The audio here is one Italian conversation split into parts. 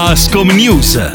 Ascom News.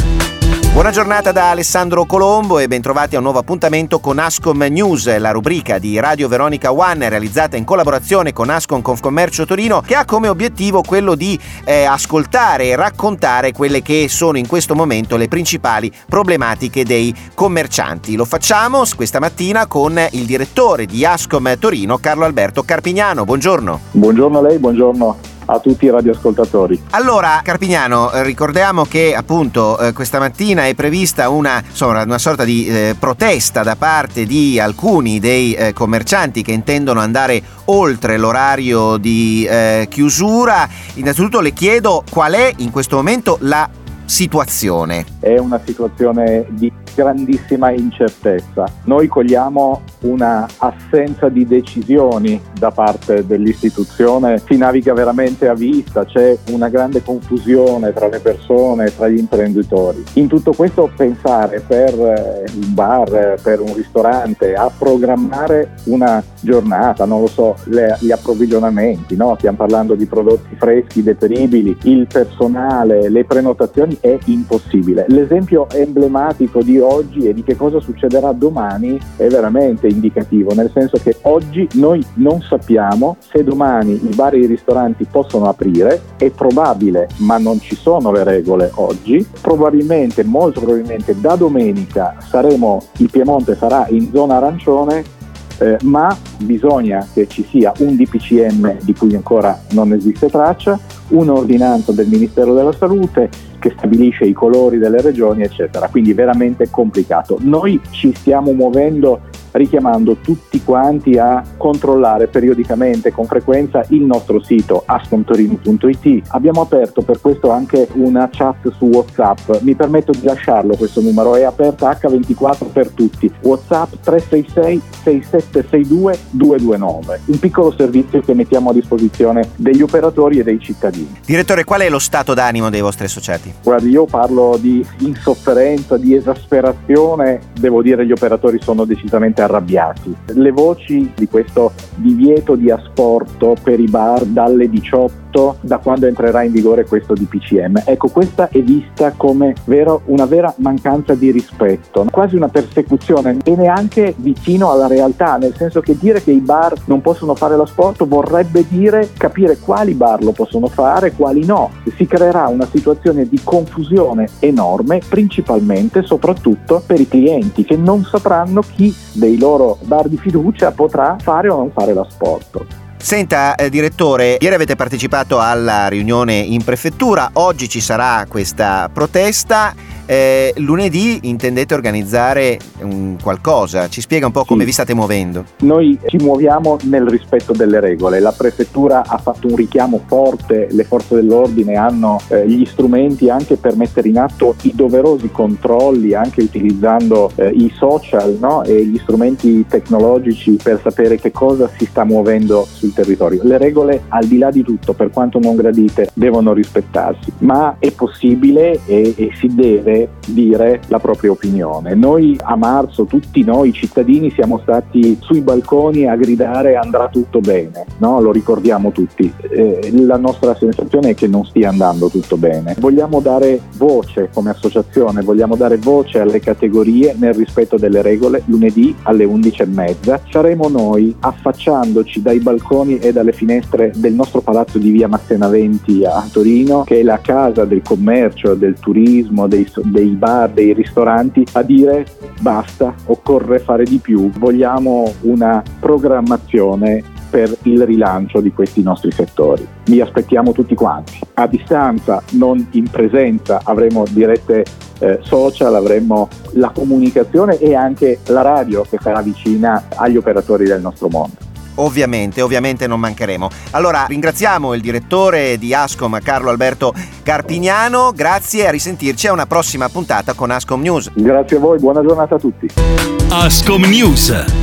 Buona giornata da Alessandro Colombo e bentrovati a un nuovo appuntamento con Ascom News, la rubrica di Radio Veronica One realizzata in collaborazione con Ascom Confcommercio Torino che ha come obiettivo quello di eh, ascoltare e raccontare quelle che sono in questo momento le principali problematiche dei commercianti. Lo facciamo questa mattina con il direttore di Ascom Torino, Carlo Alberto Carpignano. Buongiorno. Buongiorno a lei, buongiorno a tutti i radioascoltatori. Allora, Carpignano, eh, ricordiamo che appunto eh, questa mattina è prevista una, insomma, una sorta di eh, protesta da parte di alcuni dei eh, commercianti che intendono andare oltre l'orario di eh, chiusura. Innanzitutto le chiedo qual è in questo momento la situazione. È una situazione di grandissima incertezza. Noi cogliamo una assenza di decisioni da parte dell'istituzione, si naviga veramente a vista, c'è una grande confusione tra le persone, tra gli imprenditori. In tutto questo pensare per eh, un bar, per un ristorante, a programmare una giornata, non lo so, le, gli approvvigionamenti, no? stiamo parlando di prodotti freschi, deperibili, il personale, le prenotazioni è impossibile. L'esempio emblematico di oggi e di che cosa succederà domani è veramente indicativo, nel senso che oggi noi non sappiamo se domani i bar e i ristoranti possono aprire, è probabile, ma non ci sono le regole oggi, probabilmente, molto probabilmente da domenica saremo, il Piemonte sarà in zona arancione eh, ma bisogna che ci sia un DPCM di cui ancora non esiste traccia, un'ordinanza del Ministero della Salute che stabilisce i colori delle regioni, eccetera. Quindi veramente complicato. Noi ci stiamo muovendo richiamando tutti quanti a controllare periodicamente con frequenza il nostro sito ascomtorino.it. Abbiamo aperto per questo anche una chat su WhatsApp. Mi permetto di lasciarlo questo numero, è aperta H24 per tutti. WhatsApp 366 6762 229. Un piccolo servizio che mettiamo a disposizione degli operatori e dei cittadini. Direttore, qual è lo stato d'animo dei vostri associati? Guardi, io parlo di insofferenza, di esasperazione, devo dire gli operatori sono decisamente arrabbiati. Le voci di questo divieto di asporto per i bar dalle 18 da quando entrerà in vigore questo DPCM. Ecco, questa è vista come vero, una vera mancanza di rispetto, quasi una persecuzione e neanche vicino alla realtà, nel senso che dire che i bar non possono fare l'asporto vorrebbe dire capire quali bar lo possono fare, quali no. Si creerà una situazione di confusione enorme, principalmente, soprattutto per i clienti che non sapranno chi dei loro bar di fiducia potrà fare o non fare l'asporto. Senta, eh, direttore, ieri avete partecipato alla riunione in prefettura, oggi ci sarà questa protesta. Eh, lunedì intendete organizzare un qualcosa, ci spiega un po' come sì. vi state muovendo? Noi ci muoviamo nel rispetto delle regole, la prefettura ha fatto un richiamo forte, le forze dell'ordine hanno eh, gli strumenti anche per mettere in atto i doverosi controlli, anche utilizzando eh, i social no? e gli strumenti tecnologici per sapere che cosa si sta muovendo sul territorio. Le regole, al di là di tutto, per quanto non gradite, devono rispettarsi, ma è possibile e, e si deve de dire la propria opinione. Noi a marzo, tutti noi cittadini, siamo stati sui balconi a gridare andrà tutto bene, no? lo ricordiamo tutti. Eh, la nostra sensazione è che non stia andando tutto bene. Vogliamo dare voce come associazione, vogliamo dare voce alle categorie nel rispetto delle regole lunedì alle 11.30. Saremo noi affacciandoci dai balconi e dalle finestre del nostro palazzo di via Massena 20 a Torino, che è la casa del commercio, del turismo, dei, dei bar, dei ristoranti a dire basta, occorre fare di più, vogliamo una programmazione per il rilancio di questi nostri settori. Vi aspettiamo tutti quanti. A distanza, non in presenza, avremo dirette eh, social, avremo la comunicazione e anche la radio che sarà vicina agli operatori del nostro mondo. Ovviamente, ovviamente non mancheremo. Allora ringraziamo il direttore di Ascom Carlo Alberto Carpignano, grazie e a risentirci a una prossima puntata con Ascom News. Grazie a voi, buona giornata a tutti. Ascom News